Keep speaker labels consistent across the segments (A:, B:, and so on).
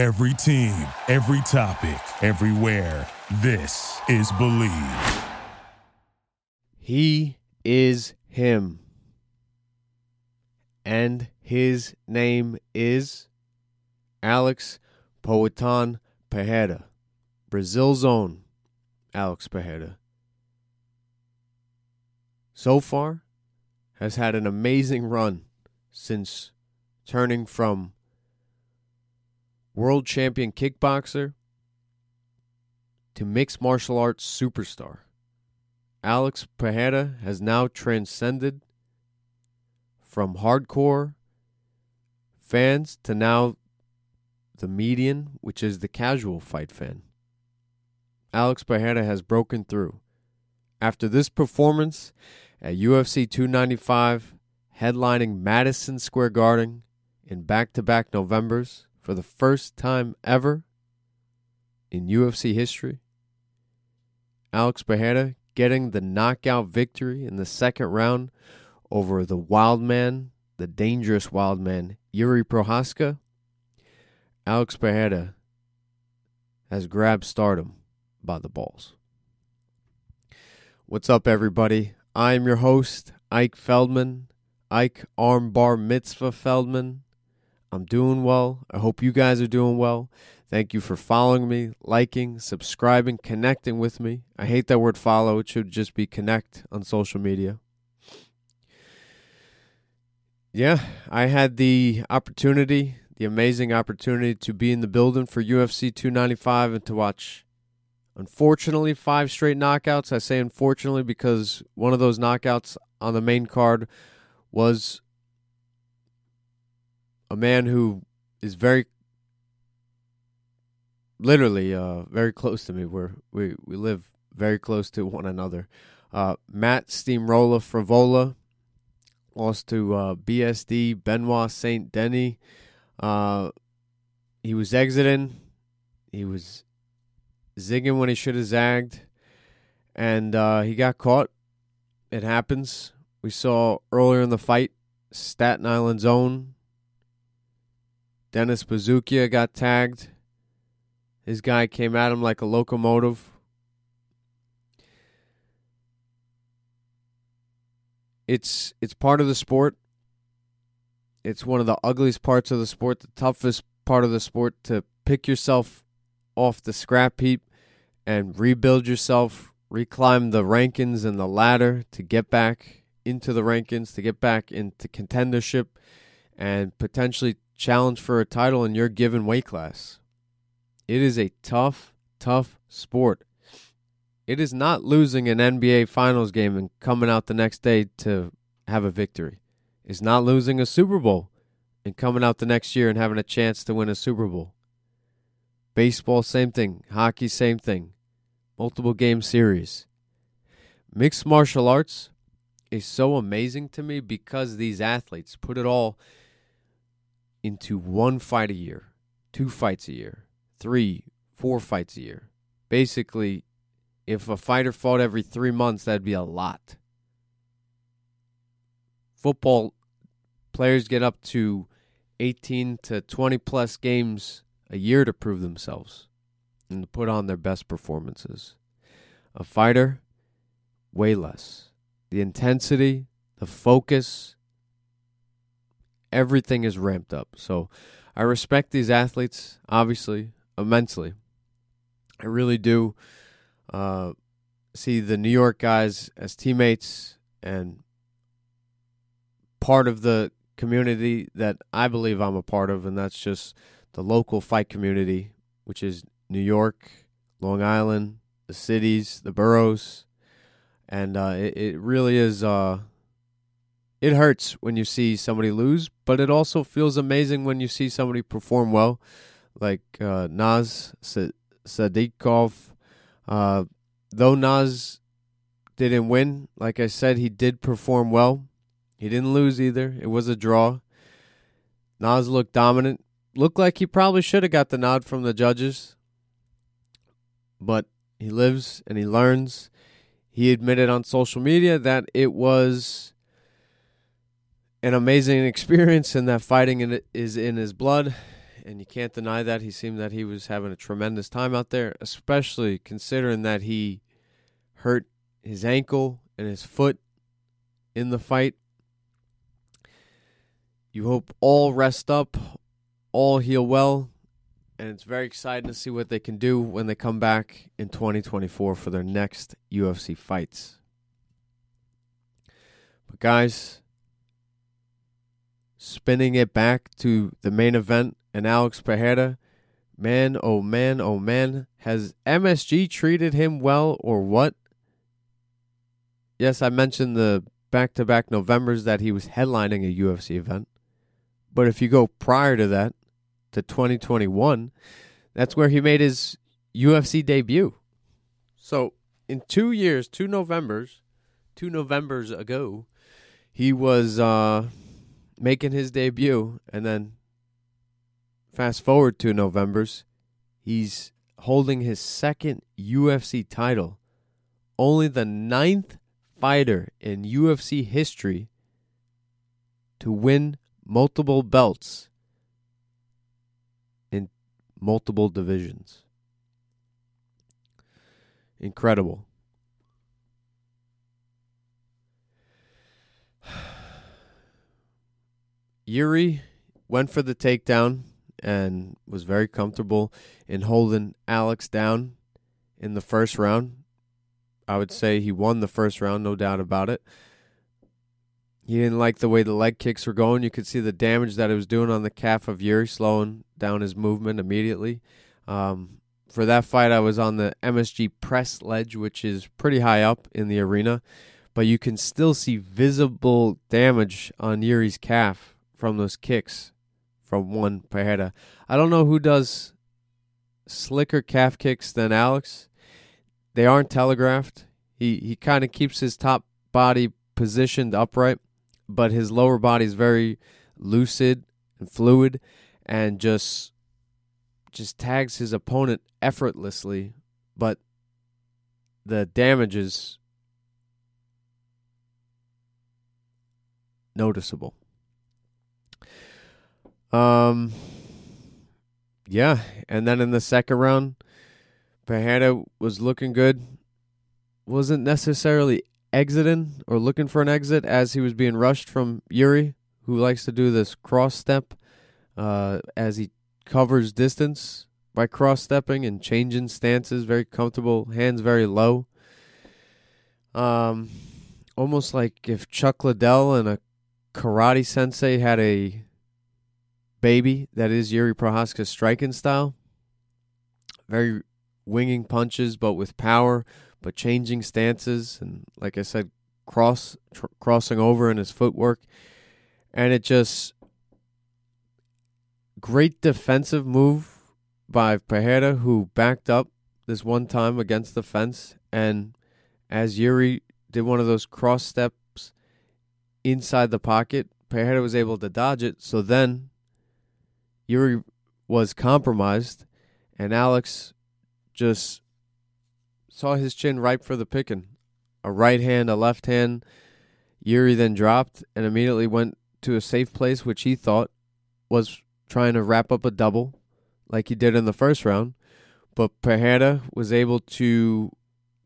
A: Every team, every topic, everywhere. This is Bleav.
B: He is him. And his name is Alex Poatan Pereira, Brazil's own Alex Pereira. So far, has had an amazing run since turning from world champion kickboxer to mixed martial arts superstar. Alex Pereira has now transcended from hardcore fans to now the median, which is the casual fight fan. Alex Pereira has broken through. After this performance at UFC 295, headlining Madison Square Garden in back to back Novembers for the first time ever in UFC history, Alex Pereira getting the knockout victory in the second round over the wild man, the dangerous wild man, Yuri Prochazka. Alex Pereira has grabbed stardom by the balls. What's up, everybody? I am your host, Ike Feldman, Ike Armbar Mitzvah Feldman. I'm doing well. I hope you guys are doing well. Thank you for following me, liking, subscribing, connecting with me. I hate that word follow. It should just be connect on social media. Yeah, I had the opportunity, the amazing opportunity to be in the building for UFC 295 and to watch, unfortunately, five straight knockouts. I say unfortunately because one of those knockouts on the main card was a man who is very literally uh, very close to me. We're, we we live very close to one another. Uh, Matt Steamroller Frevola lost to uh, BSD Benoit Saint Denis. Uh, he was exiting. He was zigging when he should have zagged, and uh, he got caught. It happens. We saw earlier in the fight, Staten Island's own Dennis Buzukja got tagged. His guy came at him like a locomotive. It's it's part of the sport. It's one of the ugliest parts of the sport, the toughest part of the sport to pick yourself off the scrap heap and rebuild yourself, reclimb the rankings and the ladder to get back into the rankings, to get back into contendership and potentially challenge for a title in your given weight class. It is a tough, tough sport. It is not losing an NBA Finals game and coming out the next day to have a victory. It's not losing a Super Bowl and coming out the next year and having a chance to win a Super Bowl. Baseball, same thing. Hockey, same thing. Multiple game series. Mixed martial arts is so amazing to me because these athletes put it all into one fight a year, two fights a year, three, four fights a year. Basically, if a fighter fought every three months, that'd be a lot. Football players get up to 18 to 20 plus games a year to prove themselves and to put on their best performances. A fighter, way less. The intensity, the focus, everything is ramped up. So I respect these athletes, obviously, immensely. I really do uh, see the New York guys as teammates and part of the community that I believe I'm a part of, and that's just the local fight community, which is New York, Long Island, the cities, the boroughs, and uh, it, it really is. Uh, it hurts when you see somebody lose, but it also feels amazing when you see somebody perform well, like uh, Naz Sadykhov. Uh, though Naz didn't win, like I said, he did perform well. He didn't lose either. It was a draw. Naz looked dominant. Looked like he probably should have got the nod from the judges. But he lives and he learns. He admitted on social media that it was an amazing experience and that fighting in is in his blood and you can't deny that. He seemed that he was having a tremendous time out there, especially considering that he hurt his ankle and his foot in the fight. You hope all rest up, all heal well, and it's very exciting to see what they can do when they come back in 2024 for their next UFC fights. But, guys, spinning it back to the main event and Alex Pereira, man, oh man, oh man, has MSG treated him well or what? Yes, I mentioned the back to back Novembers that he was headlining a UFC event. But if you go prior to that, to 2021, that's where he made his UFC debut. So in two years, two Novembers, two Novembers ago, he was uh, making his debut, and then fast forward to November's, he's holding his second UFC title. Only the ninth fighter in UFC history to win multiple belts in multiple divisions. Incredible. Yuri went for the takedown and was very comfortable in holding Alex down in the first round. I would say he won the first round, no doubt about it. He didn't like the way the leg kicks were going. You could see the damage that it was doing on the calf of Yuri, slowing down his movement immediately. Um, for that fight, I was on the MSG press ledge, which is pretty high up in the arena, but you can still see visible damage on Yuri's calf from those kicks from one Pereira. I don't know who does slicker calf kicks than Alex. They aren't telegraphed. He he kind of keeps his top body positioned upright, but his lower body is very lucid and fluid and just just tags his opponent effortlessly, but the damage is noticeable. Um, yeah, and then in the second round, Pereira was looking good. Wasn't necessarily exiting or looking for an exit as he was being rushed from Yuri, who likes to do this cross step uh, as he covers distance by cross stepping and changing stances, very comfortable, hands very low. Um, almost like if Chuck Liddell and a karate sensei had a baby that is Yuri Prochazka's striking style. Very winging punches, but with power, but changing stances, and like I said, cross tr- crossing over in his footwork, and it just great defensive move by Pereira, who backed up this one time against the fence, and as Yuri did one of those cross steps inside the pocket, Pereira was able to dodge it. So then Yuri was compromised, and Alex just saw his chin ripe for the picking. A right hand, a left hand. Yuri then dropped and immediately went to a safe place, which he thought was trying to wrap up a double like he did in the first round. But Pereira was able to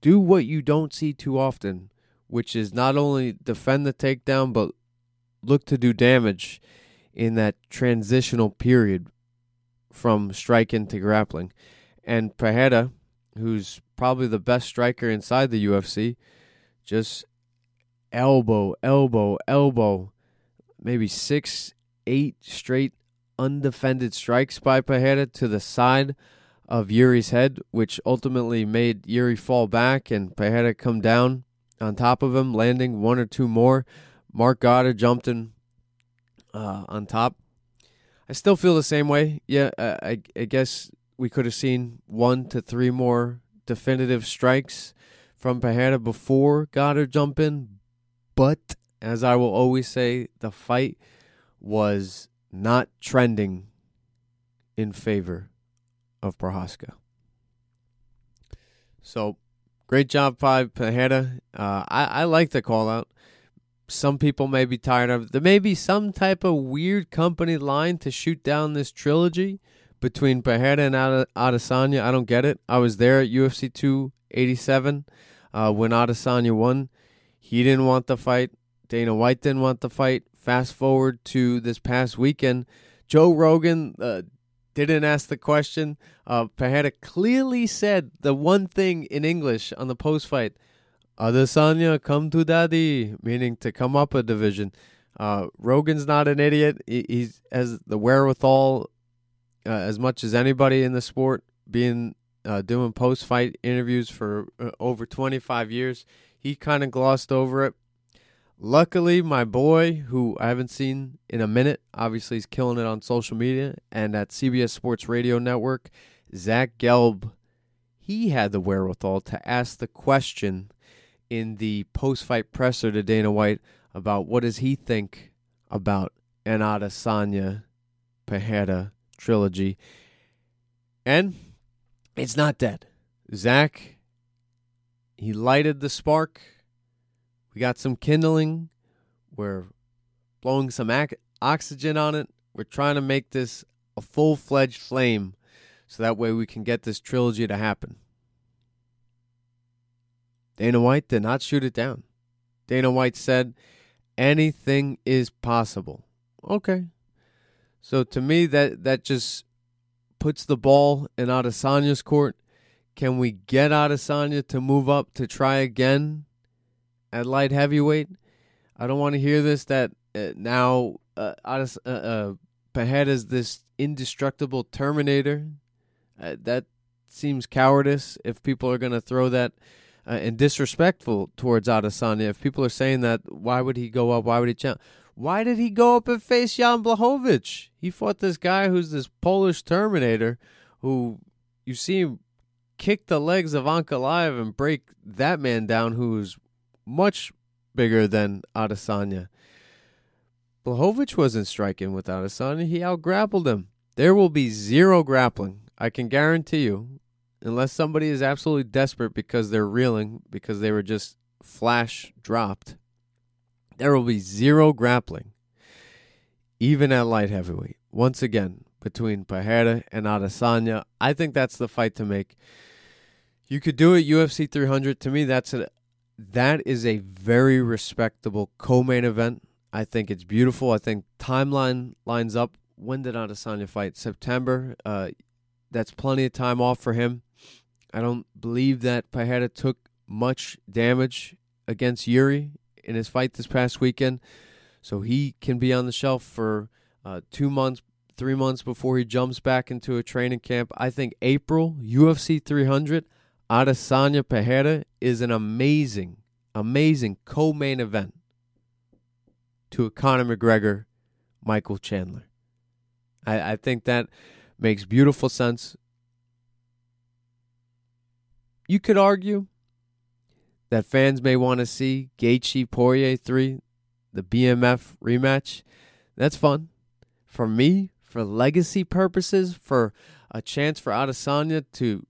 B: do what you don't see too often, which is not only defend the takedown, but look to do damage in that transitional period from striking to grappling. And Pereira, who's probably the best striker inside the UFC, just elbow, elbow, elbow, maybe six, eight straight undefended strikes by Pereira to the side of Yuri's head, which ultimately made Yuri fall back and Pereira come down on top of him, landing one or two more. Mark Goddard jumped in uh, on top. I still feel the same way. Yeah, I, I guess we could have seen one to three more definitive strikes from Pereira before Goddard jump in. But as I will always say, the fight was not trending in favor of Prochazka. So great job by Pereira. Uh, I, I like the call out. Some people may be tired of. There may be some type of weird company line to shoot down this trilogy between Pereira and Adesanya. I don't get it. I was there at UFC 287 uh, when Adesanya won. He didn't want the fight. Dana White didn't want the fight. Fast forward to this past weekend, Joe Rogan uh, didn't ask the question. Uh, Pereira clearly said the one thing in English on the post fight Adesanya, come to daddy, meaning to come up a division. Uh, Rogan's not an idiot. He he's, has the wherewithal uh, as much as anybody in the sport, being uh, doing post fight interviews for uh, over 25 years. He kind of glossed over it. Luckily, my boy, who I haven't seen in a minute, obviously he's killing it on social media and at CBS Sports Radio Network, Zach Gelb, he had the wherewithal to ask the question in the post-fight presser to Dana White about what does he think about an Adesanya Pereira trilogy. And it's not dead. Zach, he lighted the spark. We got some kindling. We're blowing some ac- oxygen on it. We're trying to make this a full fledged flame so that way we can get this trilogy to happen. Dana White did not shoot it down. Dana White said, anything is possible. Okay. So to me, that, that just puts the ball in Adesanya's court. Can we get Adesanya to move up to try again at light heavyweight? I don't want to hear this that uh, now uh, Ades- uh, uh, is this indestructible Terminator. Uh, that seems cowardice if people are going to throw that uh, and disrespectful towards Adesanya. If people are saying that, why would he go up? Why would he challenge? Why did he go up and face Jan Blachowicz? He fought this guy who's this Polish Terminator who you see him kick the legs of Ankalaev and break that man down who's much bigger than Adesanya. Blachowicz wasn't striking with Adesanya. He outgrappled him. There will be zero grappling. I can guarantee you unless somebody is absolutely desperate because they're reeling because they were just flash dropped, there will be zero grappling, even at light heavyweight. Once again, between Pereira and Adesanya, I think that's the fight to make. You could do it UFC 300. To me, that's a that is a very respectable co-main event. I think it's beautiful. I think timeline lines up. When did Adesanya fight? September. Uh, that's plenty of time off for him. I don't believe that Pereira took much damage against Yuri in his fight this past weekend, so he can be on the shelf for uh, two months, three months before he jumps back into a training camp. I think April UFC 300 Adesanya Pereira is an amazing, amazing co-main event to a Conor McGregor, Michael Chandler. I, I think that makes beautiful sense you could argue that fans may want to see Gaethje Poirier 3, the BMF rematch. That's fun. For me, for legacy purposes, for a chance for Adesanya to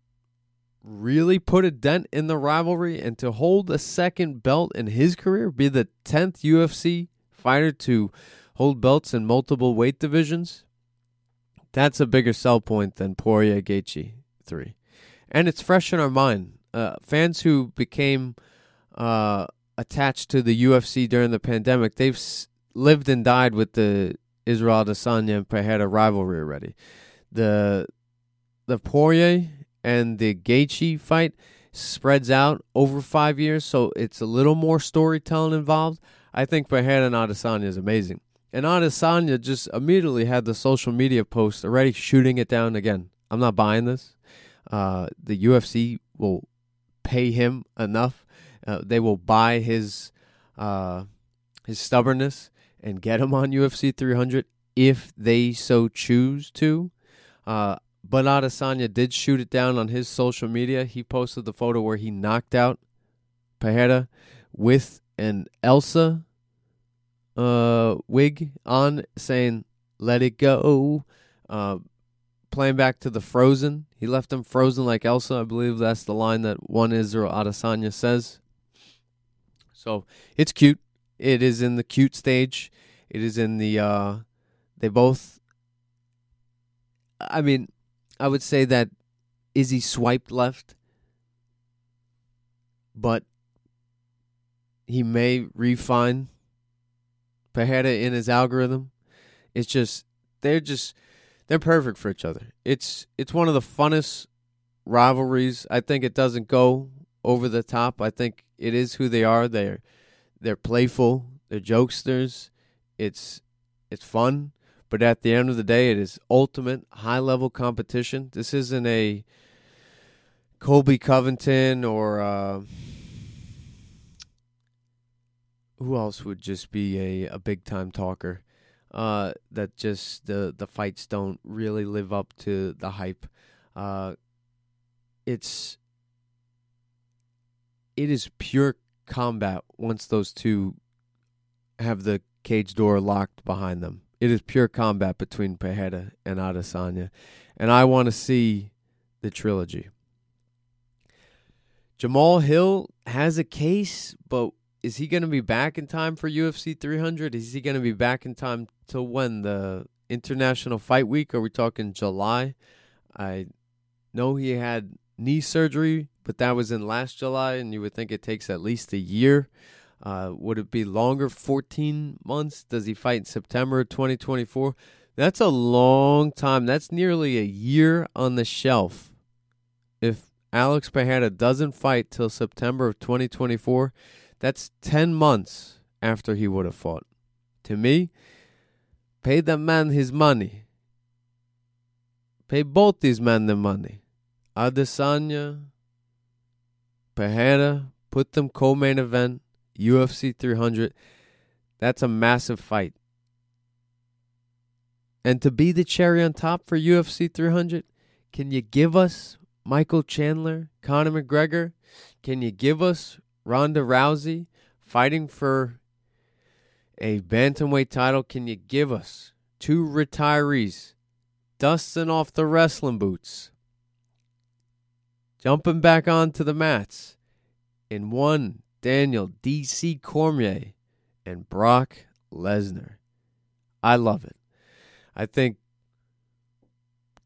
B: really put a dent in the rivalry and to hold a second belt in his career, be the 10th UFC fighter to hold belts in multiple weight divisions, that's a bigger sell point than Poirier Gaethje 3 and it's fresh in our mind. Uh, fans who became uh, attached to the UFC during the pandemic, they've s- lived and died with the Israel Adesanya and Pereira rivalry already. The the Poirier and the Gaethje fight spreads out over five years, so it's a little more storytelling involved. I think Pereira and Adesanya is amazing. And Adesanya just immediately had the social media post already shooting it down again. I'm not buying this. Uh, the UFC will pay him enough. Uh, they will buy his uh, his stubbornness and get him on UFC 300 if they so choose to. Uh, but Adesanya did shoot it down on his social media. He posted the photo where he knocked out Pereira with an Elsa uh, wig on, saying "Let it go." Uh, playing back to the Frozen. He left them frozen like Elsa. I believe that's the line that one Israel Adesanya says. So it's cute. It is in the cute stage. It is in the uh they both I mean, I would say that Izzy swiped left, but he may refine Pereira in his algorithm. It's just they're just they're perfect for each other. It's it's one of the funnest rivalries. I think it doesn't go over the top. I think it is who they are. They're they're playful. They're jokesters. It's it's fun, but at the end of the day, it is ultimate high level competition. This isn't a Colby Covington or uh, who else would just be a, a big time talker. Uh, that just the the fights don't really live up to the hype. Uh, it's it is pure combat once those two have the cage door locked behind them. It is pure combat between Pereira and Adesanya, and I want to see the trilogy. Jamahal Hill has a case, but is he going to be back in time for UFC 300? Is he going to be back in time to when the International Fight Week? Are we talking July? I know he had knee surgery, but that was in last July, and you would think it takes at least a year. Uh, would it be longer? 14 months? Does he fight in September 2024? That's a long time. That's nearly a year on the shelf. If Alex Pereira doesn't fight till September of 2024, that's 10 months after he would have fought. To me, pay that man his money. Pay both these men their money. Adesanya, Pereira, put them co-main event, UFC 300. That's a massive fight. And to be the cherry on top for UFC 300, can you give us Michael Chandler, Conor McGregor? Can you give us Ronda Rousey fighting for a bantamweight title? Can you give us two retirees dusting off the wrestling boots? Jumping back onto the mats in one Daniel DC Cormier and Brock Lesnar. I love it. I think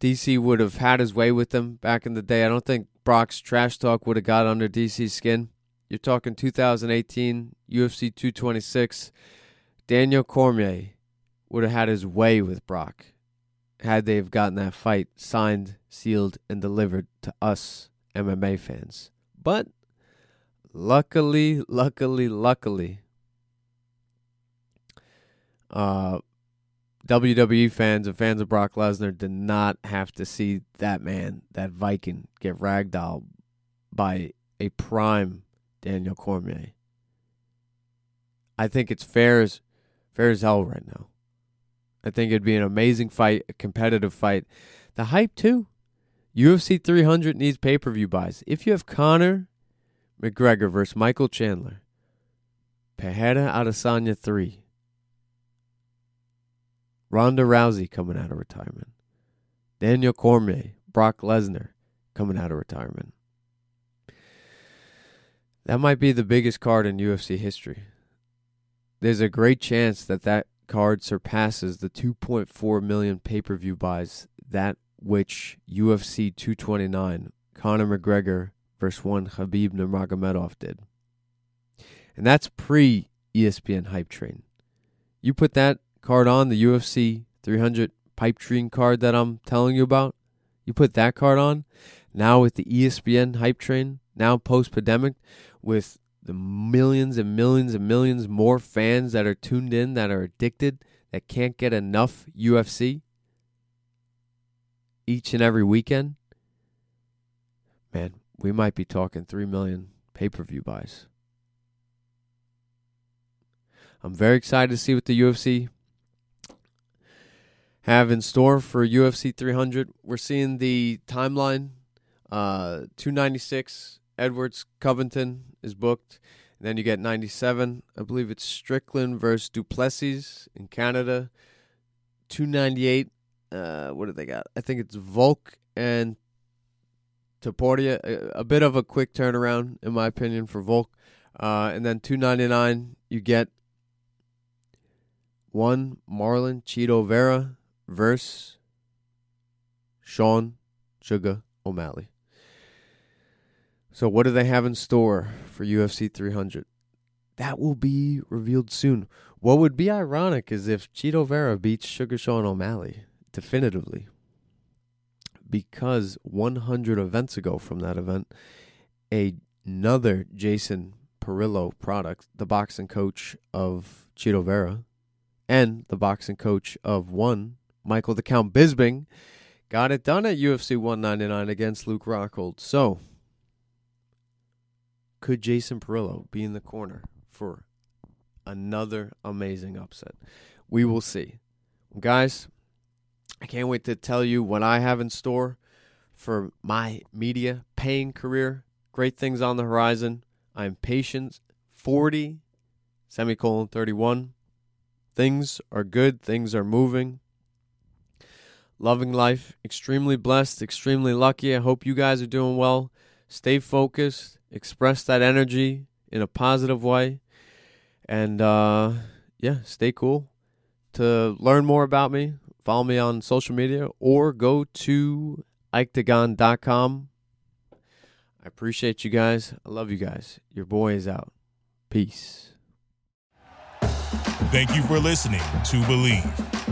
B: DC would have had his way with them back in the day. I don't think Brock's trash talk would have got under DC's skin. You're talking 2018 UFC 226. Daniel Cormier would have had his way with Brock had they have gotten that fight signed, sealed, and delivered to us MMA fans. But luckily, luckily, luckily, uh, WWE fans and fans of Brock Lesnar did not have to see that man, that Viking, get ragdolled by a prime Daniel Cormier. I think it's fair as fair as hell right now. I think it'd be an amazing fight, a competitive fight. The hype too. UFC 300 needs pay per view buys. If you have Conor McGregor versus Michael Chandler, Pereira Adesanya 3, Ronda Rousey coming out of retirement, Daniel Cormier, Brock Lesnar coming out of retirement. That might be the biggest card in UFC history. There's a great chance that that card surpasses the 2.4 million pay per view buys that which UFC 229 Conor McGregor versus one Khabib Nurmagomedov did. And that's pre ESPN hype train. You put that card on the UFC 300 pipe train card that I'm telling you about. You put that card on now with the ESPN hype train, now post pandemic, with the millions and millions and millions more fans that are tuned in, that are addicted, that can't get enough UFC each and every weekend, man, we might be talking 3 million pay per view buys. I'm very excited to see what the UFC have in store for UFC 300. We're seeing the timeline uh, 296 Edwards Covington is booked. And then you get 97. I believe it's Strickland versus du Plessis in Canada. 298. Uh, what do they got? I think it's Volk and Topuria. A, a bit of a quick turnaround, in my opinion, for Volk. Uh, and then 299, you get one Marlon Chito Vera versus Sean Sugar O'Malley. So, what do they have in store for UFC 300? That will be revealed soon. What would be ironic is if Chito Vera beats Sugar Sean O'Malley definitively. Because 100 events ago from that event, another Jason Parillo product, the boxing coach of Chito Vera, and the boxing coach of one, Michael the Count Bisping, got it done at UFC 199 against Luke Rockhold. So, could Jason Parillo be in the corner for another amazing upset? We will see. Guys, I can't wait to tell you what I have in store for my media paying career. Great things on the horizon. I'm patient 40, semicolon 31. Things are good, things are moving. Loving life, extremely blessed, extremely lucky. I hope you guys are doing well. Stay focused, express that energy in a positive way, and uh, yeah, stay cool. To learn more about me, follow me on social media or go to ikedagon.com. I appreciate you guys. I love you guys. Your boy is out. Peace.
A: Thank you for listening to Bleav.